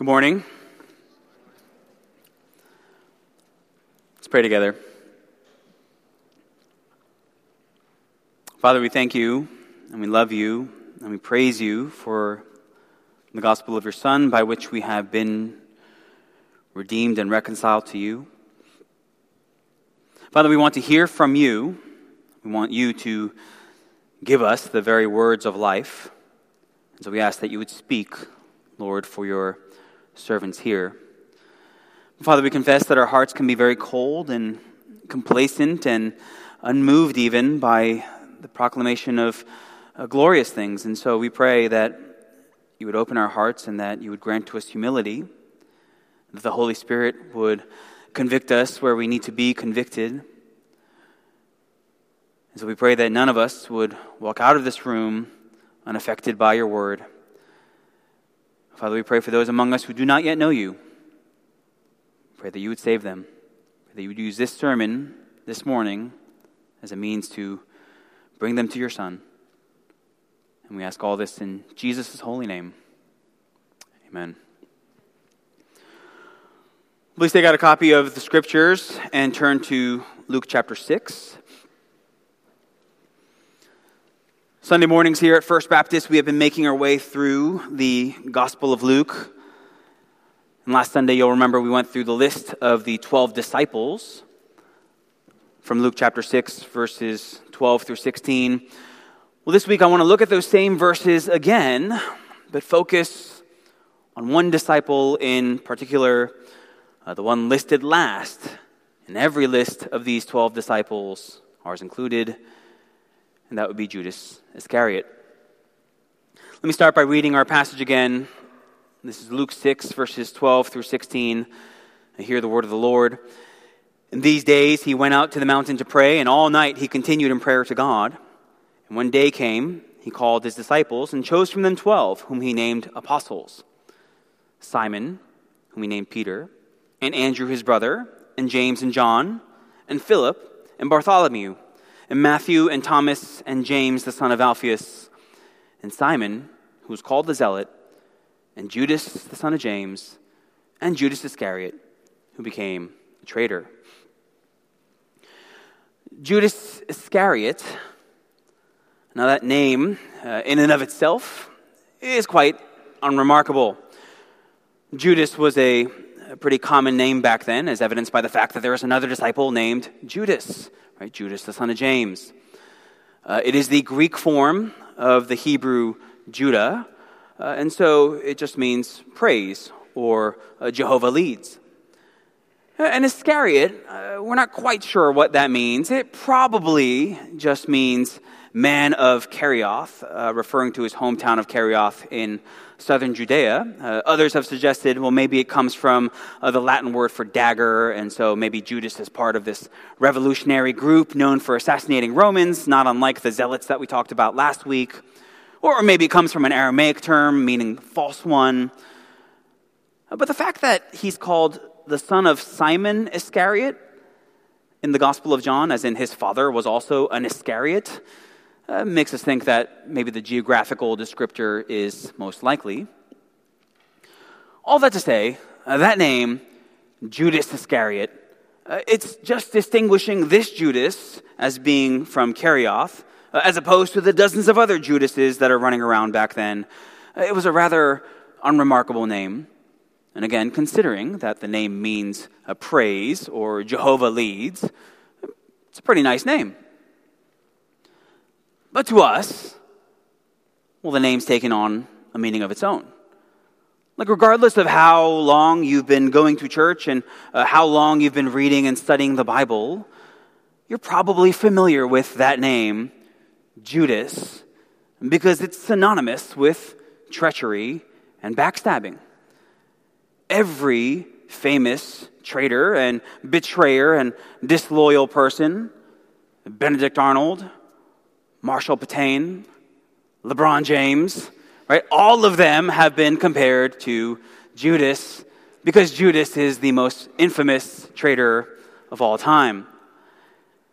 Good morning. Let's pray together. Father, we thank you and we love you and we praise you for the gospel of your Son by which we have been redeemed and reconciled to you. Father, we want to hear from you. We want you to give us the very words of life. And so we ask that you would speak, Lord, for your servants here. Father, we confess that our hearts can be very cold and complacent and unmoved even by the proclamation of uh, glorious things. And so we pray that you would open our hearts and that you would grant to us humility, that the Holy Spirit would convict us where we need to be convicted. And so we pray that none of us would walk out of this room unaffected by your word. Father, we pray for those among us who do not yet know you. Pray that you would save them. Pray that you would use this sermon this morning as a means to bring them to your Son. And we ask all this in Jesus' holy name. Amen. Please take out a copy of the scriptures and turn to Luke chapter 6. Sunday mornings here at First Baptist, we have been making our way through the Gospel of Luke. And last Sunday, you'll remember we went through the list of the 12 disciples from Luke chapter 6, verses 12 through 16. Well, this week I want to look at those same verses again, but focus on one disciple in particular, uh, the one listed last in every list of these 12 disciples, ours included and that would be Judas Iscariot. Let me start by reading our passage again. This is Luke 6, verses 12 through 16. I hear the word of the Lord. In these days, he went out to the mountain to pray, and all night he continued in prayer to God. And when day came, he called his disciples and chose from them twelve, whom he named apostles Simon, whom he named Peter, and Andrew his brother, and James and John, and Philip, and Bartholomew and Matthew and Thomas and James, the son of Alphaeus, and Simon, who was called the Zealot, and Judas, the son of James, and Judas Iscariot, who became a traitor. Judas Iscariot, now that name uh, in and of itself is quite unremarkable. Judas was a, a pretty common name back then, as evidenced by the fact that there was another disciple named Judas right? Judas, the son of James. Uh, it is the Greek form of the Hebrew Judah, uh, and so it just means praise or uh, Jehovah leads. Uh, and Iscariot, uh, we're not quite sure what that means. It probably just means man of Kerioth, uh, referring to his hometown of Kerioth in southern Judea. Uh, others have suggested, well, maybe it comes from uh, the Latin word for dagger, and so maybe Judas is part of this revolutionary group known for assassinating Romans, not unlike the zealots that we talked about last week. Or maybe it comes from an Aramaic term meaning false one. Uh, but the fact that he's called the son of Simon Iscariot in the Gospel of John, as in his father was also an Iscariot, uh, makes us think that maybe the geographical descriptor is most likely. All that to say, uh, that name, Judas Iscariot, uh, it's just distinguishing this Judas as being from Kerioth, uh, as opposed to the dozens of other Judases that are running around back then. Uh, it was a rather unremarkable name. And again, considering that the name means "a praise or Jehovah leads, it's a pretty nice name. But to us, well, the name's taken on a meaning of its own. Like, regardless of how long you've been going to church and uh, how long you've been reading and studying the Bible, you're probably familiar with that name, Judas, because it's synonymous with treachery and backstabbing. Every famous traitor and betrayer and disloyal person, Benedict Arnold, Marshal Pétain, LeBron James, right? All of them have been compared to Judas because Judas is the most infamous traitor of all time.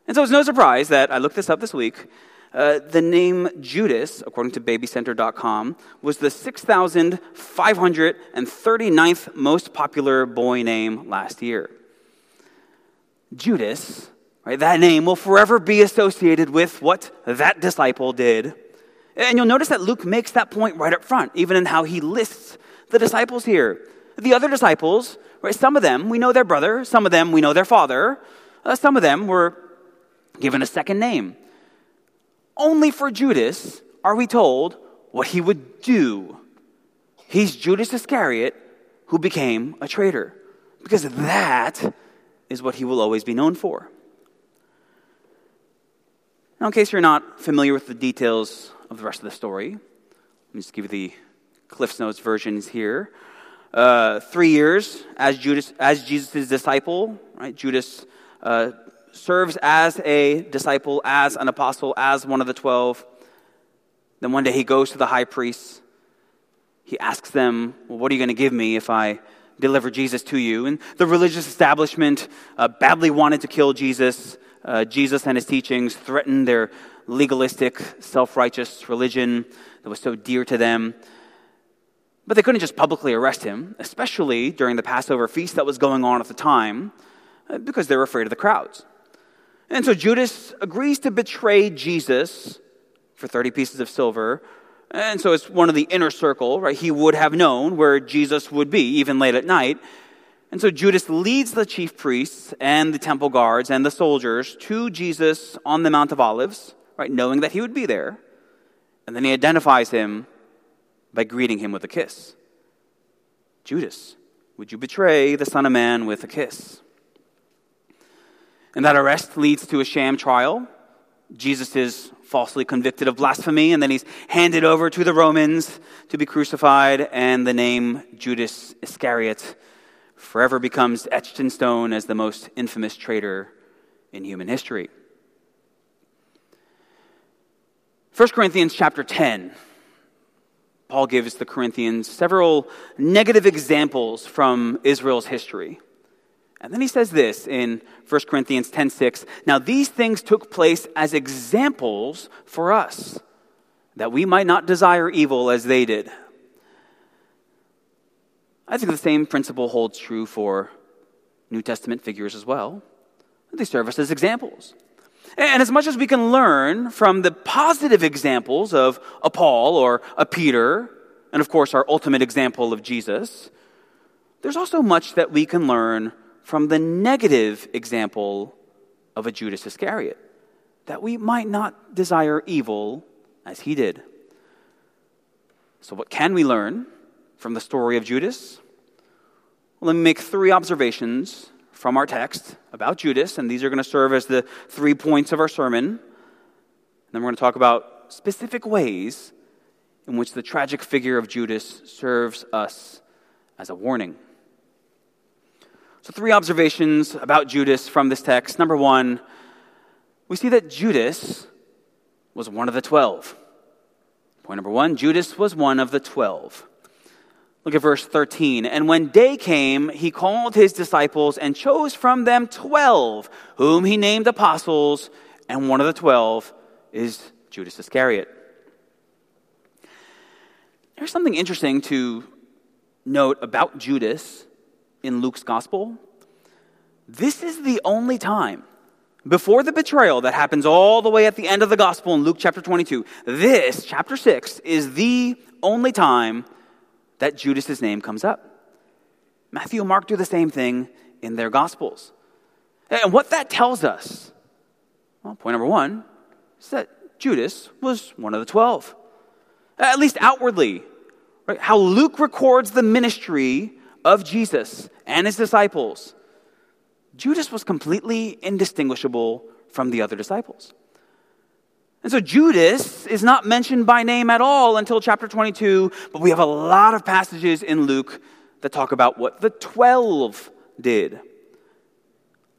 And so it's no surprise that I looked this up this week Uh, the name Judas, according to babycenter.com, was the 6,539th most popular boy name last year. Judas, right, that name will forever be associated with what that disciple did. And you'll notice that Luke makes that point right up front, even in how he lists the disciples here. The other disciples, right, some of them we know their brother, some of them we know their father, uh, some of them were given a second name. Only for Judas are we told what he would do. He's Judas Iscariot who became a traitor, because that is what he will always be known for. Now, in case you're not familiar with the details of the rest of the story, let me just give you the Cliff's Notes versions here. Uh, three years as Judas, as Jesus' disciple, right? Judas uh, serves as a disciple, as an apostle, as one of the twelve. Then one day he goes to the high priests. He asks them, Well, what are you going to give me if I deliver Jesus to you? And the religious establishment uh, badly wanted to kill Jesus. Uh, Jesus and his teachings threatened their legalistic, self righteous religion that was so dear to them. But they couldn't just publicly arrest him, especially during the Passover feast that was going on at the time, uh, because they were afraid of the crowds. And so Judas agrees to betray Jesus for 30 pieces of silver. And so it's one of the inner circle, right? He would have known where Jesus would be, even late at night. And so Judas leads the chief priests and the temple guards and the soldiers to Jesus on the Mount of Olives, right? Knowing that he would be there. And then he identifies him by greeting him with a kiss. Judas, would you betray the Son of Man with a kiss? And that arrest leads to a sham trial. Jesus is falsely convicted of blasphemy, and then he's handed over to the Romans to be crucified, and the name Judas Iscariot forever becomes etched in stone as the most infamous traitor in human history. 1 Corinthians chapter 10. Paul gives the Corinthians several negative examples from Israel's history. And then he says this in 1 Corinthians 10:6, "Now these things took place as examples for us, that we might not desire evil as they did." I think the same principle holds true for New Testament figures as well. They serve us as examples. And as much as we can learn from the positive examples of a Paul or a Peter, and of course our ultimate example of Jesus, there's also much that we can learn from the negative example of a Judas Iscariot, that we might not desire evil as he did. So, what can we learn from the story of Judas? Well, let me make three observations from our text about Judas, and these are going to serve as the three points of our sermon. And then we're going to talk about specific ways in which the tragic figure of Judas serves us as a warning. So, three observations about Judas from this text. Number one, we see that Judas was one of the twelve. Point number one Judas was one of the twelve. Look at verse 13. And when day came, he called his disciples and chose from them twelve, whom he named apostles, and one of the twelve is Judas Iscariot. There's something interesting to note about Judas in Luke's gospel, this is the only time before the betrayal that happens all the way at the end of the gospel in Luke chapter 22. This, chapter 6, is the only time that Judas's name comes up. Matthew and Mark do the same thing in their gospels. And what that tells us, well, point number one, is that Judas was one of the twelve. At least outwardly. Right? How Luke records the ministry of Jesus and his disciples, Judas was completely indistinguishable from the other disciples. And so Judas is not mentioned by name at all until chapter 22, but we have a lot of passages in Luke that talk about what the 12 did.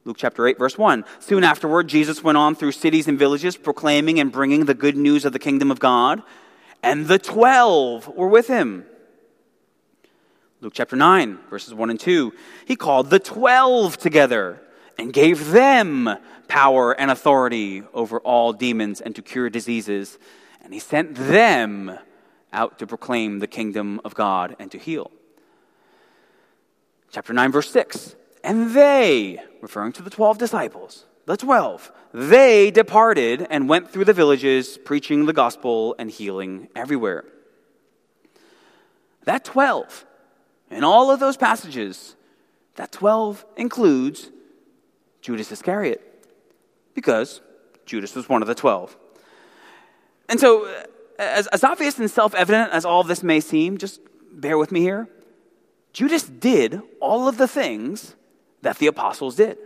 Luke chapter 8, verse 1. Soon afterward, Jesus went on through cities and villages, proclaiming and bringing the good news of the kingdom of God, and the 12 were with him. Luke chapter 9, verses 1 and 2. He called the 12 together and gave them power and authority over all demons and to cure diseases. And he sent them out to proclaim the kingdom of God and to heal. Chapter 9, verse 6. And they, referring to the 12 disciples, the 12, they departed and went through the villages, preaching the gospel and healing everywhere. That 12, in all of those passages, that 12 includes Judas Iscariot, because Judas was one of the 12. And so, as, as obvious and self evident as all this may seem, just bear with me here. Judas did all of the things that the apostles did.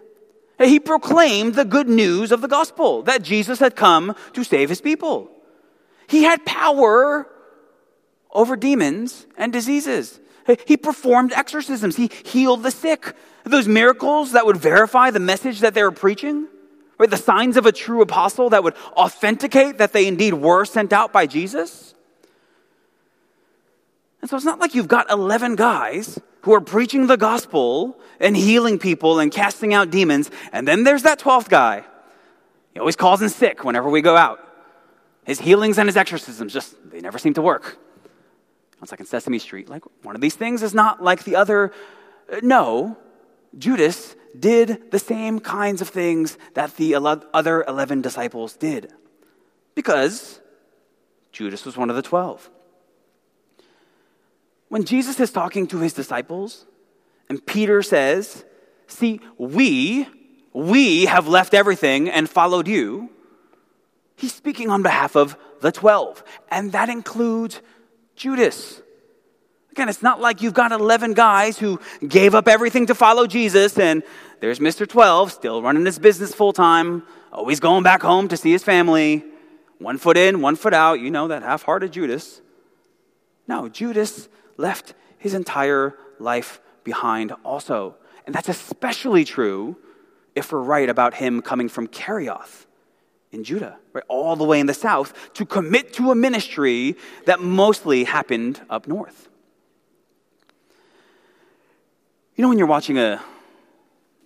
He proclaimed the good news of the gospel that Jesus had come to save his people. He had power over demons and diseases. He performed exorcisms. He healed the sick. Those miracles that would verify the message that they were preaching, right? The signs of a true apostle that would authenticate that they indeed were sent out by Jesus. And so it's not like you've got 11 guys who are preaching the gospel and healing people and casting out demons, and then there's that 12th guy. He always calls in sick whenever we go out. His healings and his exorcisms just, they never seem to work. It's like in Sesame Street, like one of these things is not like the other. Uh, no, Judas did the same kinds of things that the other 11 disciples did because Judas was one of the 12. When Jesus is talking to his disciples and Peter says, See, we, we have left everything and followed you, he's speaking on behalf of the 12, and that includes Judas. Again, it's not like you've got 11 guys who gave up everything to follow Jesus, and there's Mr. 12 still running his business full time, always going back home to see his family. One foot in, one foot out. You know that half hearted Judas. No, Judas left his entire life behind also. And that's especially true if we're right about him coming from Kerioth in Judah, right, all the way in the south, to commit to a ministry that mostly happened up north. You know, when you're watching a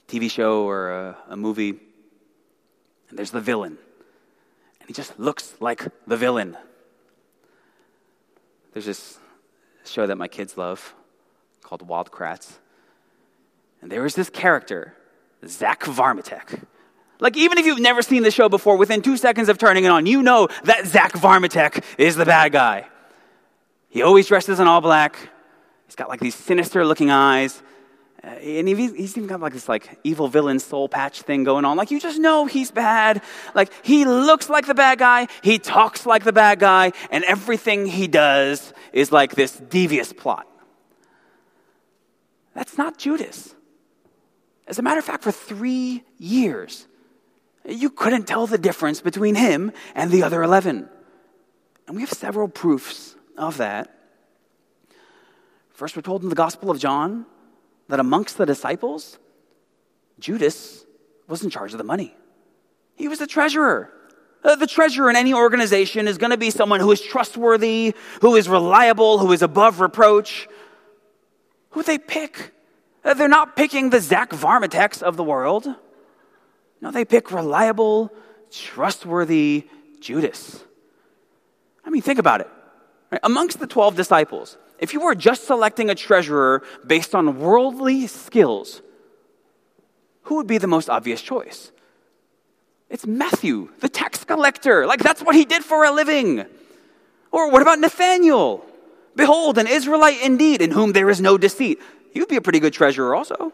TV show or a, a movie, and there's the villain, and he just looks like the villain. There's this show that my kids love called Wild Kratts. And there was this character, Zach Varmitech. Like, even if you've never seen the show before, within two seconds of turning it on, you know that Zach Varmitech is the bad guy. He always dresses in all black. He's got like these sinister looking eyes. Uh, and he's even got like this like evil villain soul patch thing going on. Like you just know he's bad. Like he looks like the bad guy, he talks like the bad guy, and everything he does is like this devious plot. That's not Judas. As a matter of fact, for three years, you couldn't tell the difference between him and the other 11. And we have several proofs of that. First, we're told in the Gospel of John that amongst the disciples, Judas was in charge of the money. He was the treasurer. Uh, the treasurer in any organization is going to be someone who is trustworthy, who is reliable, who is above reproach. Who they pick? Uh, they're not picking the Zach Varmitechs of the world. No, they pick reliable, trustworthy Judas. I mean, think about it. Right? Amongst the 12 disciples, if you were just selecting a treasurer based on worldly skills, who would be the most obvious choice? It's Matthew, the tax collector. Like, that's what he did for a living. Or what about Nathaniel? Behold, an Israelite indeed, in whom there is no deceit. Would be a pretty good treasurer also.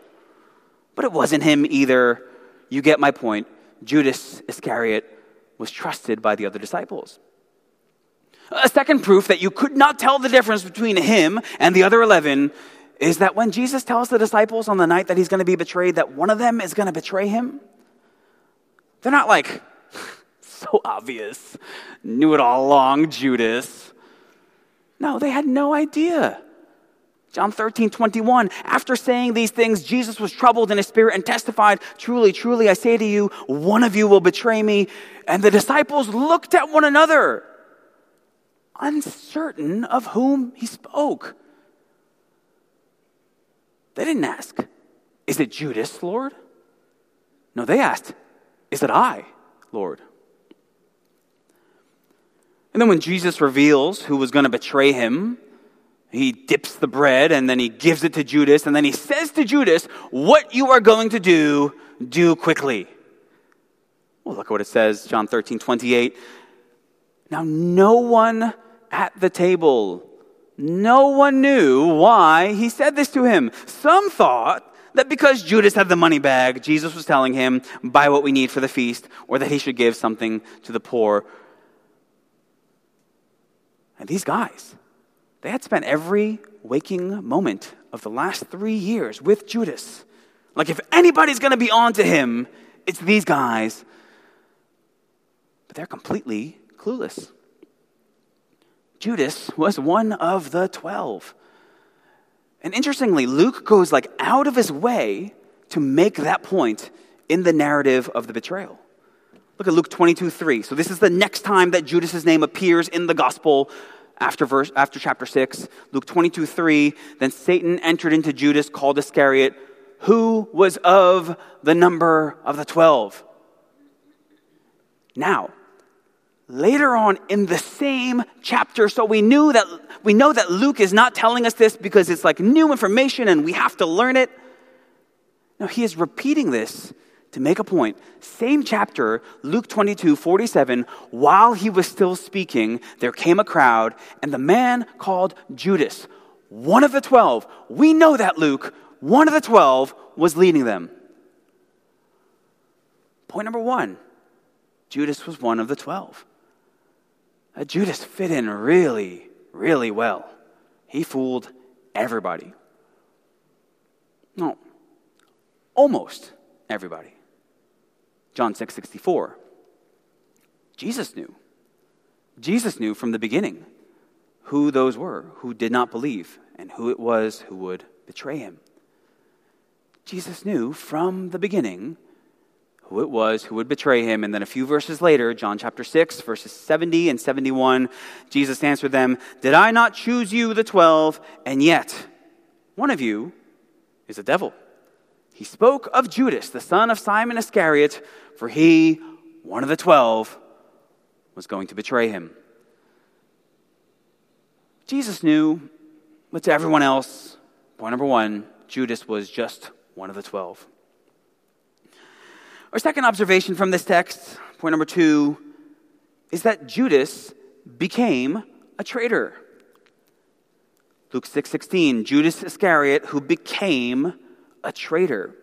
But it wasn't him either. You get my point. Judas Iscariot was trusted by the other disciples. A second proof that you could not tell the difference between him and the other 11 is that when Jesus tells the disciples on the night that he's going to be betrayed that one of them is going to betray him, they're not like, so obvious, knew it all along, Judas. No, they had no idea. John 13, 21. After saying these things, Jesus was troubled in his spirit and testified, Truly, truly, I say to you, one of you will betray me. And the disciples looked at one another uncertain of whom he spoke. They didn't ask, Is it Judas, Lord? No, they asked, Is it I, Lord? And then when Jesus reveals who was going to betray him, he dips the bread and then he gives it to Judas and then he says to Judas, What you are going to do, do quickly. Well, look at what it says, John 13, 28. Now, no one at the table, no one knew why he said this to him. Some thought that because Judas had the money bag, Jesus was telling him, buy what we need for the feast, or that he should give something to the poor. And these guys, they had spent every waking moment of the last three years with Judas. Like, if anybody's going to be on to him, it's these guys. But they're completely clueless. Judas was one of the twelve. And interestingly, Luke goes like out of his way to make that point in the narrative of the betrayal. Look at Luke 22 3. So, this is the next time that Judas's name appears in the gospel after, verse, after chapter 6. Luke 22 3. Then Satan entered into Judas, called Iscariot, who was of the number of the 12. Now, later on in the same chapter, so we knew that we know that Luke is not telling us this because it's like new information and we have to learn it. No, he is repeating this to make a point. Same chapter, Luke 22, 47. While he was still speaking, there came a crowd, and the man called Judas, one of the twelve, we know that Luke, one of the twelve, was leading them. Point number one Judas was one of the twelve. Uh, Judas fit in really, really well. He fooled everybody. No, almost everybody. John 6 64. Jesus knew. Jesus knew from the beginning who those were who did not believe and who it was who would betray him. Jesus knew from the beginning who it was who would betray him. And then a few verses later, John chapter 6, verses 70 and 71, Jesus answered them, Did I not choose you, the twelve, and yet one of you is a devil? He spoke of Judas, the son of Simon Iscariot, for he, one of the twelve, was going to betray him. Jesus knew, but to everyone else, point number one, Judas was just one of the twelve. Our second observation from this text, point number two, is that Judas became a traitor. Luke 6 Judas Iscariot, who became a traitor.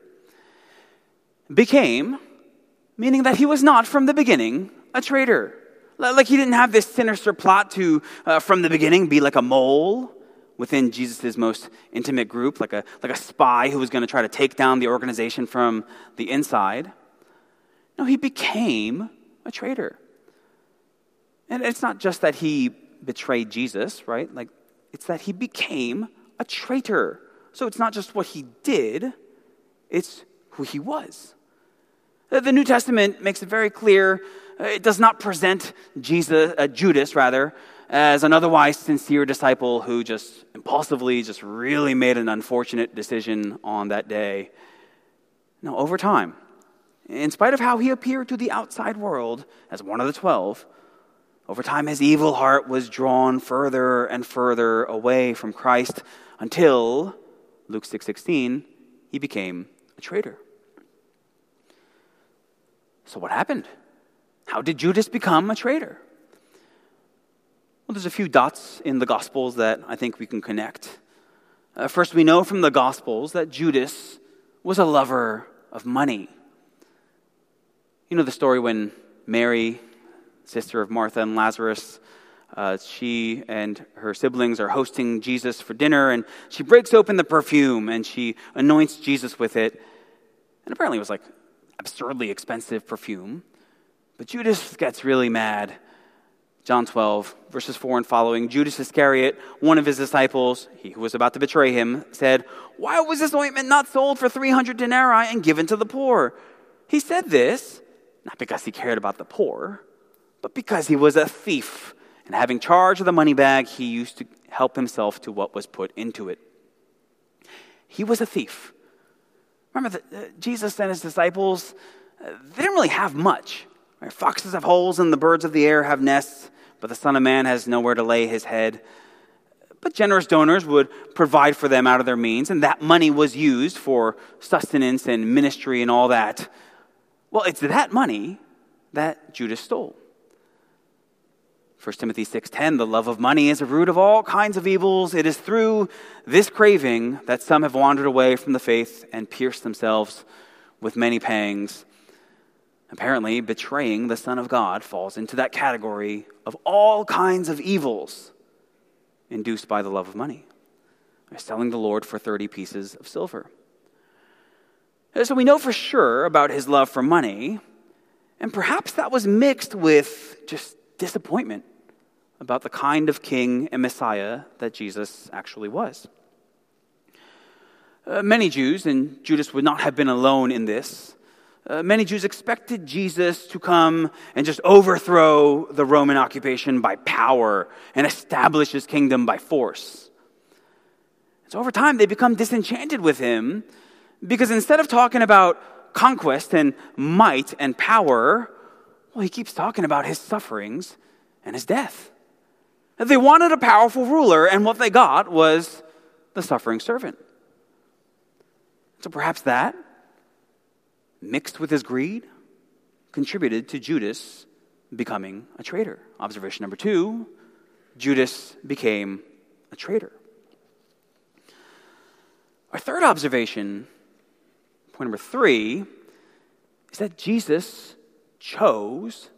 Became, meaning that he was not from the beginning a traitor. Like he didn't have this sinister plot to, uh, from the beginning, be like a mole within Jesus' most intimate group, like a, like a spy who was going to try to take down the organization from the inside. No, he became a traitor. And it's not just that he betrayed Jesus, right? Like, it's that he became a traitor. So it's not just what he did, it's who he was. The New Testament makes it very clear. Uh, it does not present Jesus, uh, Judas, rather, as an otherwise sincere disciple who just impulsively, just really made an unfortunate decision on that day. No, over time, in spite of how he appeared to the outside world as one of the twelve, over time his evil heart was drawn further and further away from Christ until Luke 6:16 he became a traitor. So, what happened? How did Judas become a traitor? Well, there's a few dots in the Gospels that I think we can connect. Uh, first, we know from the Gospels that Judas was a lover of money. You know the story when Mary, sister of Martha and Lazarus, uh, she and her siblings are hosting Jesus for dinner, and she breaks open the perfume and she anoints Jesus with it. And apparently, it was like absurdly expensive perfume. But Judas gets really mad. John 12, verses 4 and following. Judas Iscariot, one of his disciples, he who was about to betray him, said, Why was this ointment not sold for 300 denarii and given to the poor? He said this, not because he cared about the poor, but because he was a thief. And having charge of the money bag, he used to help himself to what was put into it. He was a thief. Remember that uh, Jesus and his disciples, they didn't really have much. Foxes have holes and the birds of the air have nests, but the Son of Man has nowhere to lay his head. But generous donors would provide for them out of their means, and that money was used for sustenance and ministry and all that. Well, it's that money that Judas stole. 1 Timothy 6:10 The love of money is a root of all kinds of evils. It is through this craving that some have wandered away from the faith and pierced themselves with many pangs. Apparently, betraying the Son of God falls into that category of all kinds of evils induced by the love of money. selling the Lord for 30 pieces of silver. So we know for sure about his love for money, and perhaps that was mixed with just disappointment about the kind of king and Messiah that Jesus actually was. Uh, many Jews, and Judas would not have been alone in this, uh, many Jews expected Jesus to come and just overthrow the Roman occupation by power and establish his kingdom by force. So over time, they become disenchanted with him because instead of talking about conquest and might and power, well, he keeps talking about his sufferings and his death. They wanted a powerful ruler, and what they got was the suffering servant. So perhaps that mixed with his greed, contributed to Judas becoming a traitor. Observation number two Judas became a traitor. Our third observation, point number three, is that Jesus chose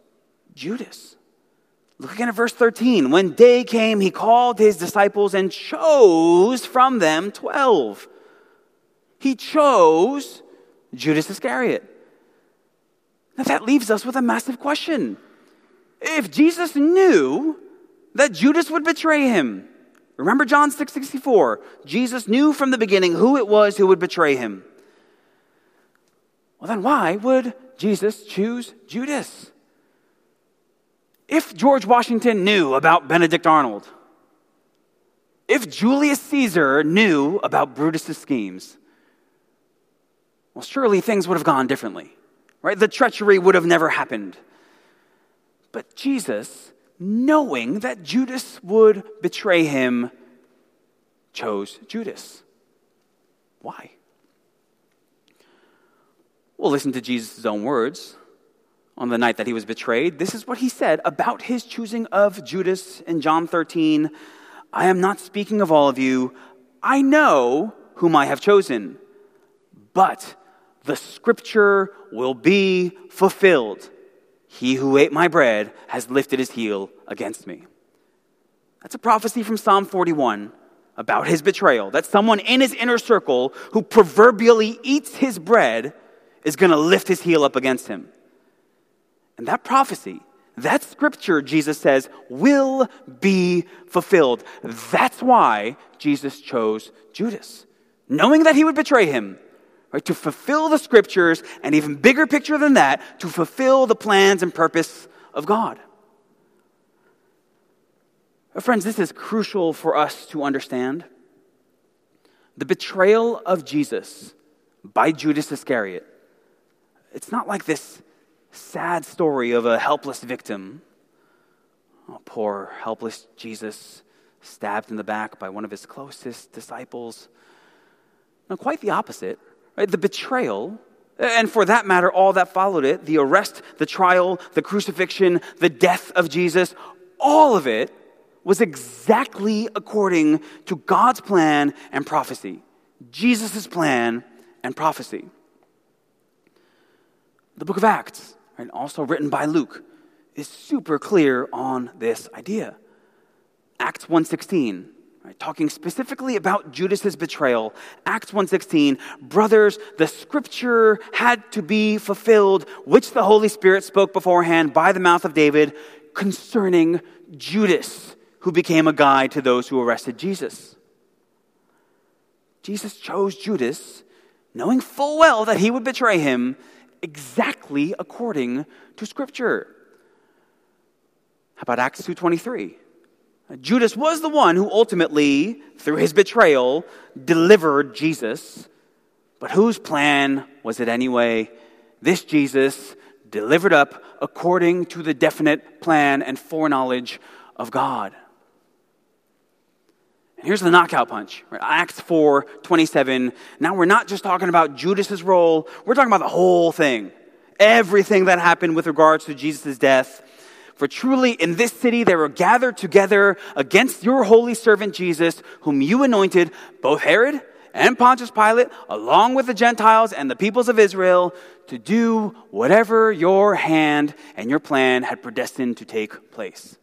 Judas. Look again at verse 13. When day came, he called his disciples and chose from them 12. He chose Judas Iscariot. Now that leaves us with a massive question. If Jesus knew that Judas would betray him, remember John 6 64, Jesus knew from the beginning who it was who would betray him. Well, then why would Jesus choose Judas? If George Washington knew about Benedict Arnold, if Julius Caesar knew about Brutus's schemes, well, surely things would have gone differently, right? The treachery would have never happened. But Jesus, knowing that Judas would betray him, chose Judas. Why? Well, listen to Jesus' own words on the night that he was betrayed. This is what he said about his choosing of Judas in John 13 I am not speaking of all of you. I know whom I have chosen. But the scripture will be fulfilled. He who ate my bread has lifted his heel against me. That's a prophecy from Psalm 41 about his betrayal. That someone in his inner circle who proverbially eats his bread is going to lift his heel up against him. And that prophecy, that scripture, Jesus says, will be fulfilled. That's why Jesus chose Judas. Knowing that he would betray him, right? To fulfill the scriptures, and even bigger picture than that, to fulfill the plans and purpose of God. Friends, this is crucial for us to understand. The betrayal of Jesus by Judas Iscariot, it's not like this sad story of a helpless victim. Oh, poor, helpless Jesus stabbed in the back by one of his closest disciples. No, quite the opposite. Right? The betrayal, and for that matter, all that followed it the arrest, the trial, the crucifixion, the death of Jesus all of it was exactly according to God's plan and prophecy. Jesus' plan and prophecy. The book of Acts, right, also written by Luke, is super clear on this idea. Acts 1:16 Right, talking specifically about Judas's betrayal, Acts 1:16, brothers, the scripture had to be fulfilled which the Holy Spirit spoke beforehand by the mouth of David concerning Judas, who became a guide to those who arrested Jesus. Jesus chose Judas knowing full well that he would betray him exactly according to scripture. How about Acts 2:23? Judas was the one who ultimately, through his betrayal, delivered Jesus. But whose plan was it anyway? this Jesus delivered up according to the definite plan and foreknowledge of God. Here's the knockout punch. Right? Acts 4 27. Now we're not just talking about Judas's role, we're talking about the whole thing. Everything that happened with regards to Jesus' death. For truly in this city they were gathered together against your holy servant Jesus, whom you anointed, both Herod and Pontius Pilate, along with the Gentiles and the peoples of Israel, to do whatever your hand and your plan had predestined to take place.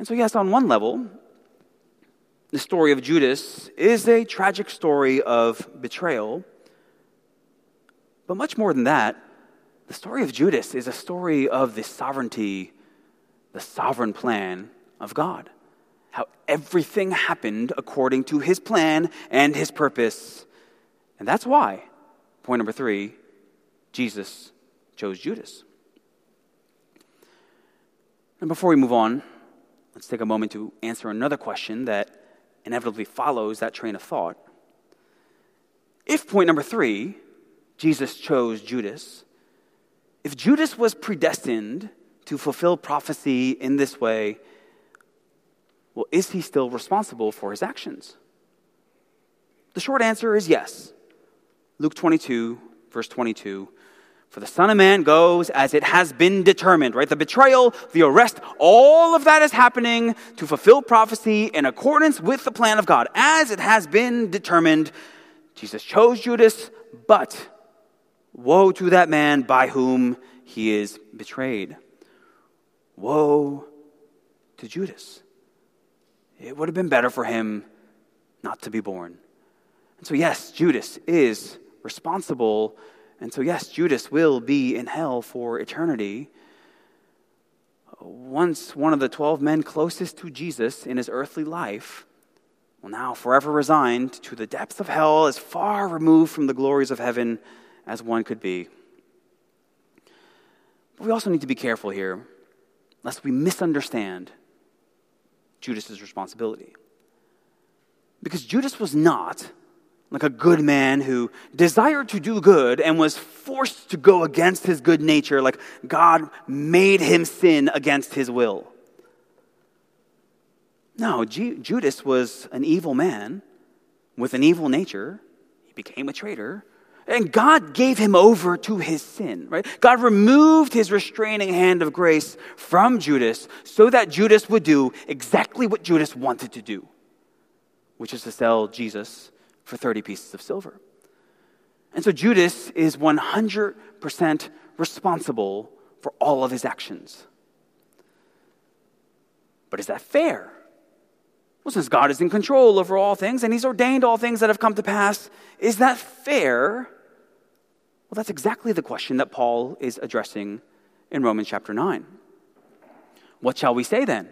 And so, yes, on one level, the story of Judas is a tragic story of betrayal. But much more than that, the story of Judas is a story of the sovereignty, the sovereign plan of God. How everything happened according to his plan and his purpose. And that's why, point number three, Jesus chose Judas. And before we move on, let's take a moment to answer another question that inevitably follows that train of thought. If point number three, Jesus chose Judas, if Judas was predestined to fulfill prophecy in this way, well, is he still responsible for his actions? The short answer is yes. Luke 22, verse 22. For the Son of Man goes as it has been determined, right? The betrayal, the arrest, all of that is happening to fulfill prophecy in accordance with the plan of God, as it has been determined. Jesus chose Judas, but woe to that man by whom he is betrayed. Woe to Judas. It would have been better for him not to be born. And so, yes, Judas is responsible. And so, yes, Judas will be in hell for eternity. Once one of the 12 men closest to Jesus in his earthly life, will now forever resigned to the depths of hell, as far removed from the glories of heaven as one could be. But we also need to be careful here, lest we misunderstand Judas's responsibility. Because Judas was not like a good man who desired to do good and was forced to go against his good nature, like God made him sin against his will. No, G- Judas was an evil man with an evil nature. He became a traitor. And God gave him over to his sin, right? God removed his restraining hand of grace from Judas so that Judas would do exactly what Judas wanted to do, which is to sell Jesus for 30 pieces of silver. And so Judas is 100% responsible for all of his actions. But is that fair? Well, since God is in control over all things and He's ordained all things that have come to pass, is that fair? Well, that's exactly the question that Paul is addressing in Romans chapter 9. What shall we say then?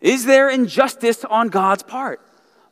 Is there injustice on God's part?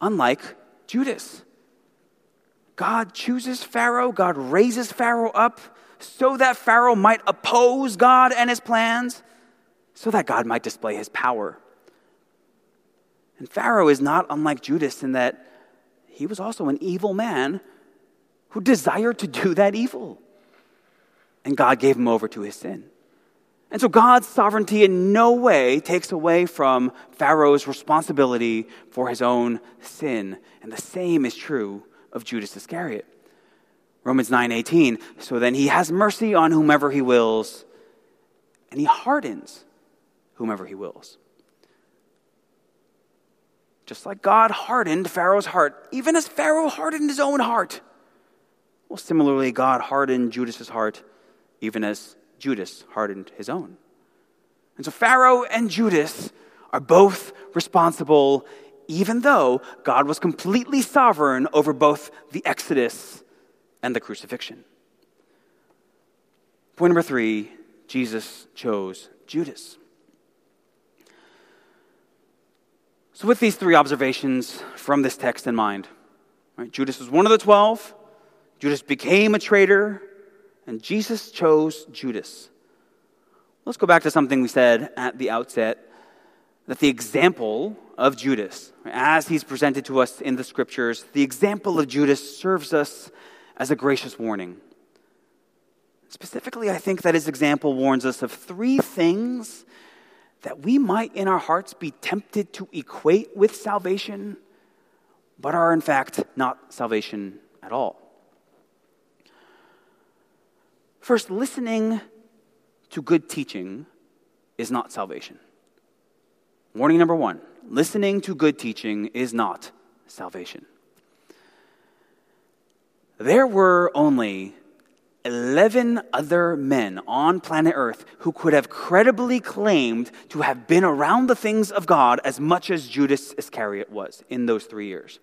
unlike Judas. God chooses Pharaoh, God raises Pharaoh up so that Pharaoh might oppose God and his plans, so that God might display his power. And Pharaoh is not unlike Judas in that he was also an evil man who desired to do that evil. And God gave him over to his sin. And so God's sovereignty in no way takes away from Pharaoh's responsibility for his own sin. And the same is true of Judas Iscariot. Romans 9:18 So then he has mercy on whomever he wills and he hardens whomever he wills. Just like God hardened Pharaoh's heart, even as Pharaoh hardened his own heart. Well, similarly, God hardened Judas's heart, even as Judas hardened his own. And so Pharaoh and Judas are both responsible even though God was completely sovereign over both the Exodus and the crucifixion. Point number three Jesus chose Judas. So, with these three observations from this text in mind, right, Judas was one of the twelve, Judas became a traitor, and Jesus chose Judas. Let's go back to something we said at the outset that the example of Judas, as he's presented to us in the scriptures, the example of Judas serves us as a gracious warning. Specifically, I think that his example warns us of three things that we might in our hearts be tempted to equate with salvation, but are in fact not salvation at all. First, listening to good teaching is not salvation. Warning number one listening to good teaching is not salvation. There were only 11 other men on planet Earth who could have credibly claimed to have been around the things of God as much as Judas Iscariot was in those three years.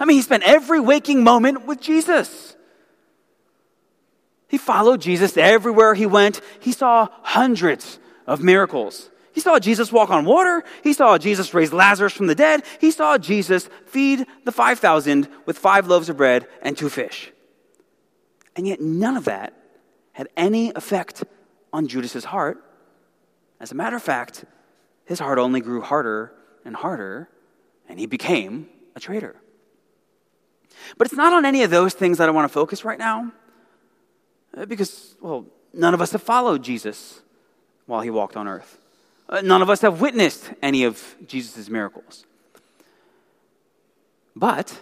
I mean, he spent every waking moment with Jesus. He followed Jesus everywhere he went. He saw hundreds of miracles. He saw Jesus walk on water. He saw Jesus raise Lazarus from the dead. He saw Jesus feed the 5,000 with five loaves of bread and two fish. And yet, none of that had any effect on Judas's heart. As a matter of fact, his heart only grew harder and harder, and he became a traitor. But it's not on any of those things that I want to focus right now, because, well, none of us have followed Jesus while he walked on earth. Uh, none of us have witnessed any of Jesus' miracles. But,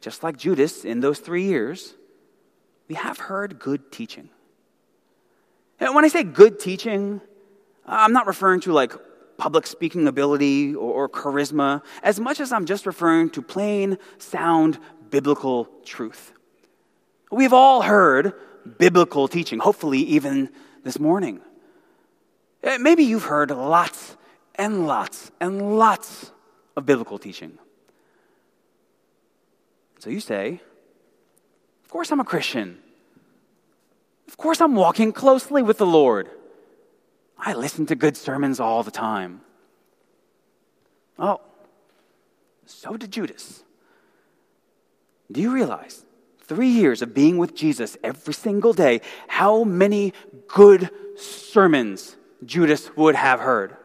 just like Judas in those three years, we have heard good teaching. And when I say good teaching, I'm not referring to like public speaking ability or, or charisma, as much as I'm just referring to plain, sound, biblical truth. We've all heard biblical teaching, hopefully, even this morning. Eh, maybe you've heard lots and lots and lots of biblical teaching. So you say, Of course I'm a Christian. Of course I'm walking closely with the Lord. I listen to good sermons all the time. Oh, so did Judas. Do you realize, three years of being with Jesus every single day, how many good sermons Judas would have heard.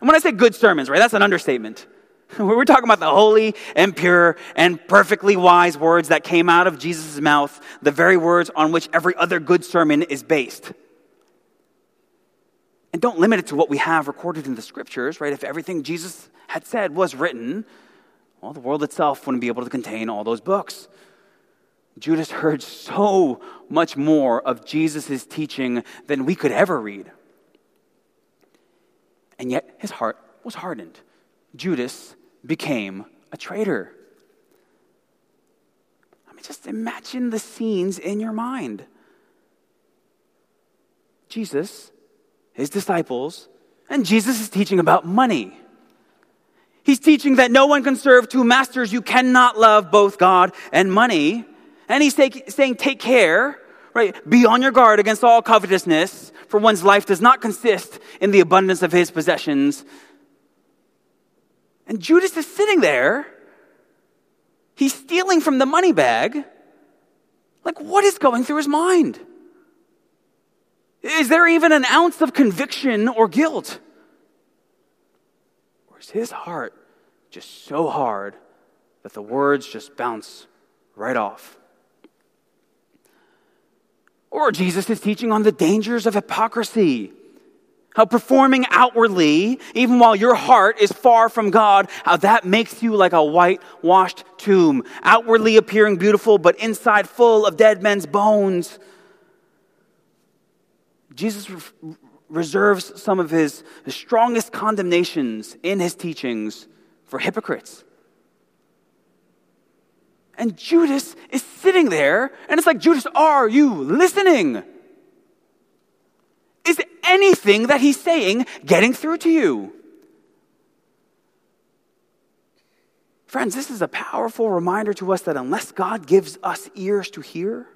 And when I say good sermons, right, that's an understatement. We're talking about the holy and pure and perfectly wise words that came out of Jesus' mouth, the very words on which every other good sermon is based. And don't limit it to what we have recorded in the scriptures, right? If everything Jesus had said was written, well, the world itself wouldn't be able to contain all those books. Judas heard so much more of Jesus' teaching than we could ever read and yet his heart was hardened. Judas became a traitor. I mean, just imagine the scenes in your mind. Jesus, his disciples, and Jesus is teaching about money. He's teaching that no one can serve two masters. You cannot love both God and money. And he's take, saying, take care, right? Be on your guard against all covetousness for one's life does not consist in the abundance of his possessions. And Judas is sitting there. He's stealing from the money bag. Like, what is going through his mind? Is there even an ounce of conviction or guilt? Or is his heart just so hard that the words just bounce right off? Or Jesus is teaching on the dangers of hypocrisy. How performing outwardly, even while your heart is far from God, how that makes you like a whitewashed tomb, outwardly appearing beautiful, but inside full of dead men's bones. Jesus re- reserves some of his, his strongest condemnations in his teachings for hypocrites. And Judas is sitting there, and it's like, Judas, are you listening? Is anything that he's saying getting through to you? Friends, this is a powerful reminder to us that unless God gives us ears to hear,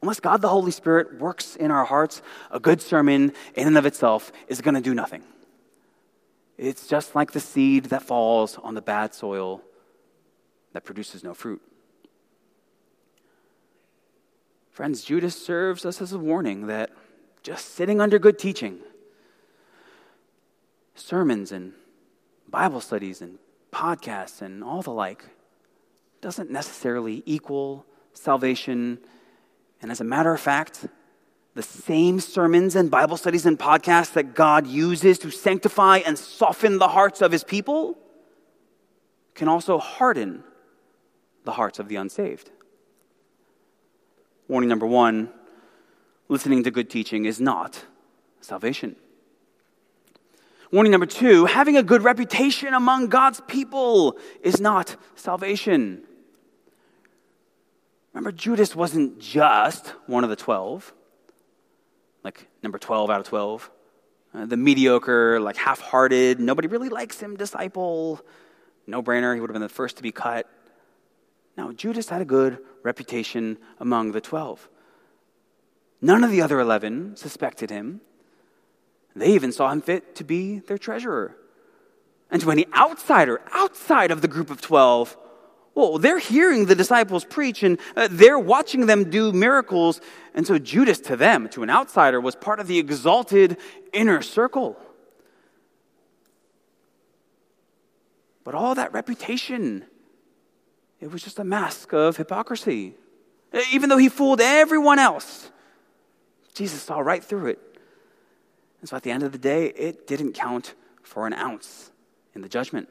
unless God the Holy Spirit works in our hearts, a good sermon in and of itself is going to do nothing. It's just like the seed that falls on the bad soil that produces no fruit. Friends, Judas serves us as a warning that just sitting under good teaching, sermons and Bible studies and podcasts and all the like doesn't necessarily equal salvation. And as a matter of fact, the same sermons and Bible studies and podcasts that God uses to sanctify and soften the hearts of his people can also harden the hearts of the unsaved. Warning number one listening to good teaching is not salvation. Warning number two having a good reputation among God's people is not salvation. Remember, Judas wasn't just one of the 12, like number 12 out of 12. Uh, the mediocre, like half hearted, nobody really likes him disciple. No brainer, he would have been the first to be cut. Now, Judas had a good reputation among the 12. None of the other 11 suspected him. They even saw him fit to be their treasurer. And to any outsider, outside of the group of 12, well, they're hearing the disciples preach and uh, they're watching them do miracles. And so Judas, to them, to an outsider, was part of the exalted inner circle. But all that reputation, it was just a mask of hypocrisy. Even though he fooled everyone else, Jesus saw right through it. And so at the end of the day, it didn't count for an ounce in the judgment.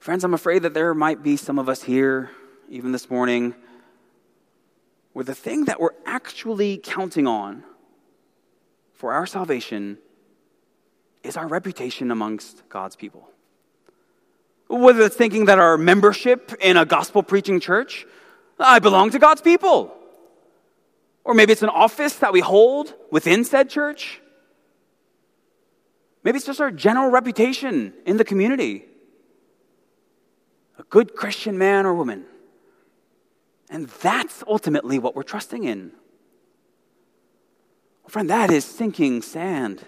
Friends, I'm afraid that there might be some of us here, even this morning, where the thing that we're actually counting on for our salvation is our reputation amongst God's people. Whether it's thinking that our membership in a gospel preaching church, I belong to God's people. Or maybe it's an office that we hold within said church. Maybe it's just our general reputation in the community. A good Christian man or woman. And that's ultimately what we're trusting in. Friend, that is sinking sand.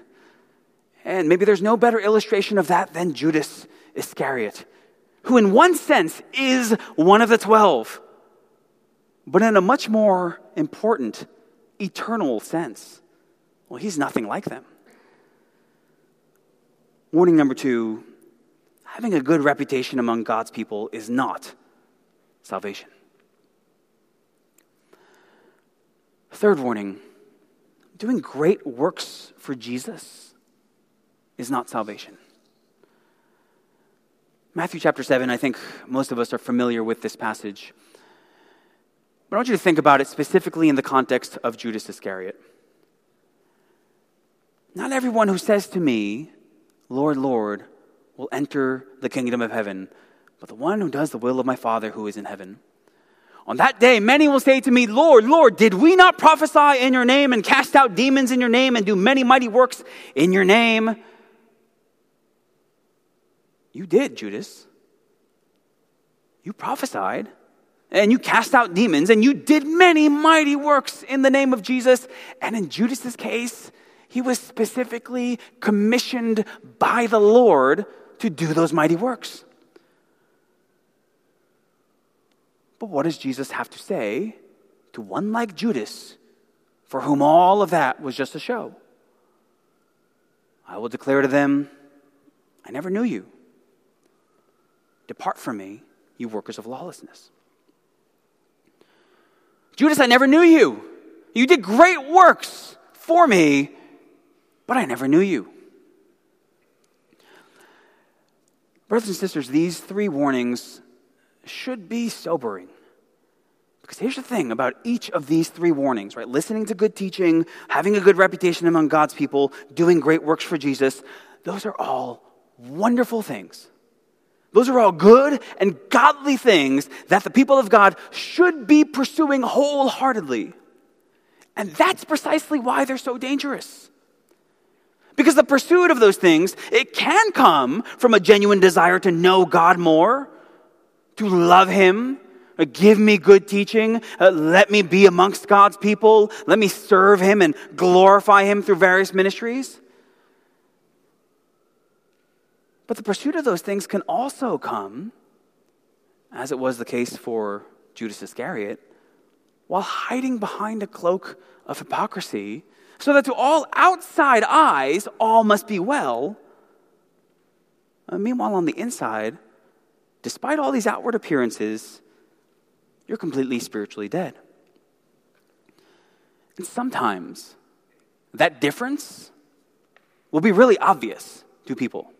And maybe there's no better illustration of that than Judas Iscariot, who, in one sense, is one of the twelve but in a much more important, eternal sense. Well, he's nothing like them. Warning number two having a good reputation among God's people is not salvation. Third warning doing great works for Jesus is not salvation. Matthew chapter 7, I think most of us are familiar with this passage. But I want you to think about it specifically in the context of Judas Iscariot. Not everyone who says to me, Lord, Lord, will enter the kingdom of heaven, but the one who does the will of my Father who is in heaven. On that day, many will say to me, Lord, Lord, did we not prophesy in your name and cast out demons in your name and do many mighty works in your name? You did, Judas. You prophesied and you cast out demons and you did many mighty works in the name of Jesus. And in Judas's case, he was specifically commissioned by the Lord to do those mighty works. But what does Jesus have to say to one like Judas, for whom all of that was just a show? I will declare to them, I never knew you. Depart from me, you workers of lawlessness. Judas, I never knew you. You did great works for me, but I never knew you. Brothers and sisters, these three warnings should be sobering. Because here's the thing about each of these three warnings, right? Listening to good teaching, having a good reputation among God's people, doing great works for Jesus, those are all wonderful things. Those are all good and godly things that the people of God should be pursuing wholeheartedly. And that's precisely why they're so dangerous. Because the pursuit of those things, it can come from a genuine desire to know God more, to love Him, uh, give me good teaching, uh, let me be amongst God's people, let me serve Him and glorify Him through various ministries. But the pursuit of those things can also come, as it was the case for Judas Iscariot, while hiding behind a cloak of hypocrisy, so that to all outside eyes, all must be well. Uh, meanwhile, on the inside, despite all these outward appearances, you're completely spiritually dead. And sometimes that difference will be really obvious to people.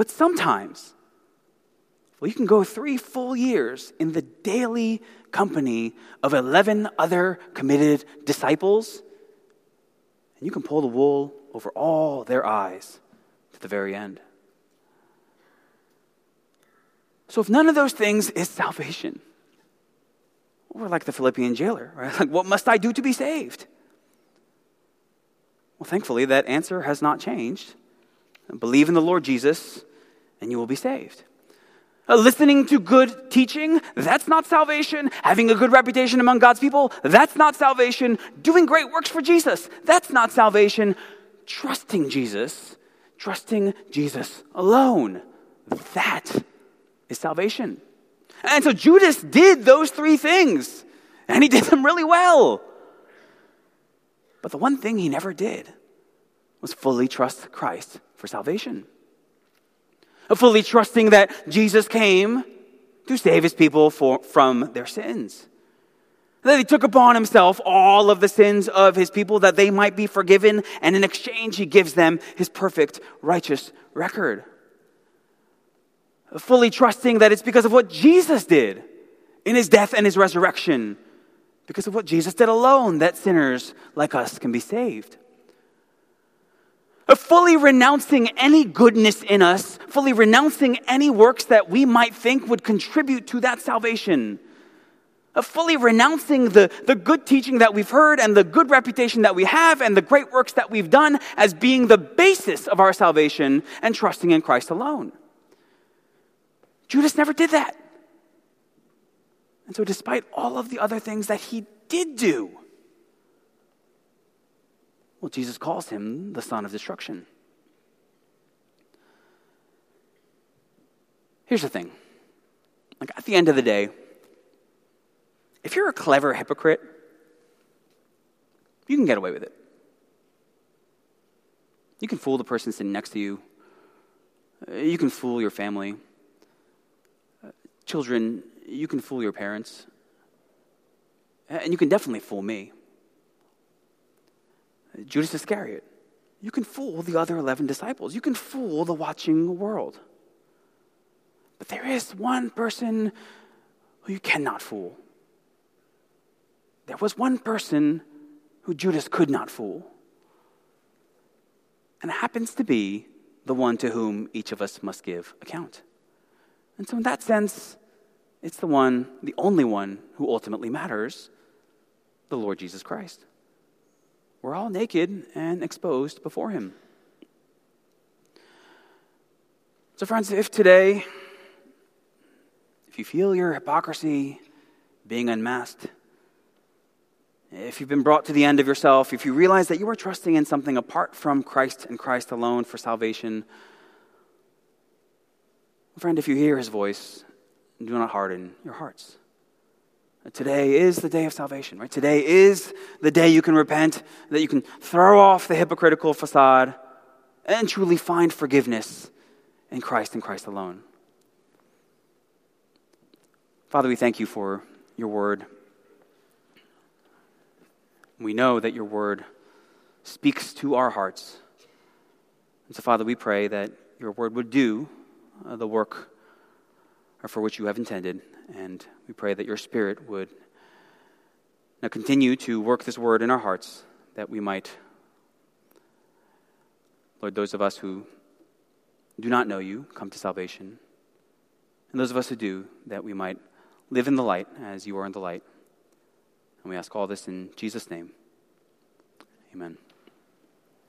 But sometimes, well, you can go three full years in the daily company of 11 other committed disciples, and you can pull the wool over all their eyes to the very end. So, if none of those things is salvation, we're like the Philippian jailer, right? Like, what must I do to be saved? Well, thankfully, that answer has not changed. Believe in the Lord Jesus and you will be saved. Uh, listening to good teaching, that's not salvation. Having a good reputation among God's people, that's not salvation. Doing great works for Jesus, that's not salvation. Trusting Jesus, trusting Jesus alone, that is salvation. And so Judas did those three things, and he did them really well. But the one thing he never did was fully trust Christ for salvation fully trusting that Jesus came to save his people for, from their sins. That he took upon himself all of the sins of his people that they might be forgiven, and in exchange, he gives them his perfect, righteous record. Fully trusting that it's because of what Jesus did in his death and his resurrection, because of what Jesus did alone, that sinners like us can be saved fully renouncing any goodness in us, fully renouncing any works that we might think would contribute to that salvation. Fully renouncing the, the good teaching that we've heard and the good reputation that we have and the great works that we've done as being the basis of our salvation and trusting in Christ alone. Judas never did that. And so, despite all of the other things that he did do, well, Jesus calls him the son of destruction. Here's the thing like, at the end of the day, if you're a clever hypocrite, you can get away with it. You can fool the person sitting next to you. You can fool your family. Children, you can fool your parents. And you can definitely fool me. Judas Iscariot. You can fool the other 11 disciples. You can fool the watching world. But there is one person who you cannot fool. There was one person who Judas could not fool. And it happens to be the one to whom each of us must give account. And so, in that sense, it's the one, the only one who ultimately matters the Lord Jesus Christ. We're all naked and exposed before Him. So, friends, if today, if you feel your hypocrisy being unmasked, if you've been brought to the end of yourself, if you realize that you are trusting in something apart from Christ and Christ alone for salvation, friend, if you hear his voice, do not harden your hearts. Today is the day of salvation, right? Today is the day you can repent, that you can throw off the hypocritical facade and truly find forgiveness in Christ and Christ alone. Father, we thank you for your word. We know that your word speaks to our hearts. And so, Father, we pray that your word would do uh, the work for which you have intended. And we pray that your Spirit would now continue to work this word in our hearts, that we might, Lord, those of us who do not know you come to salvation, and those of us who do, that we might live in the light as you are in the light. And we ask all this in Jesus' name. Amen.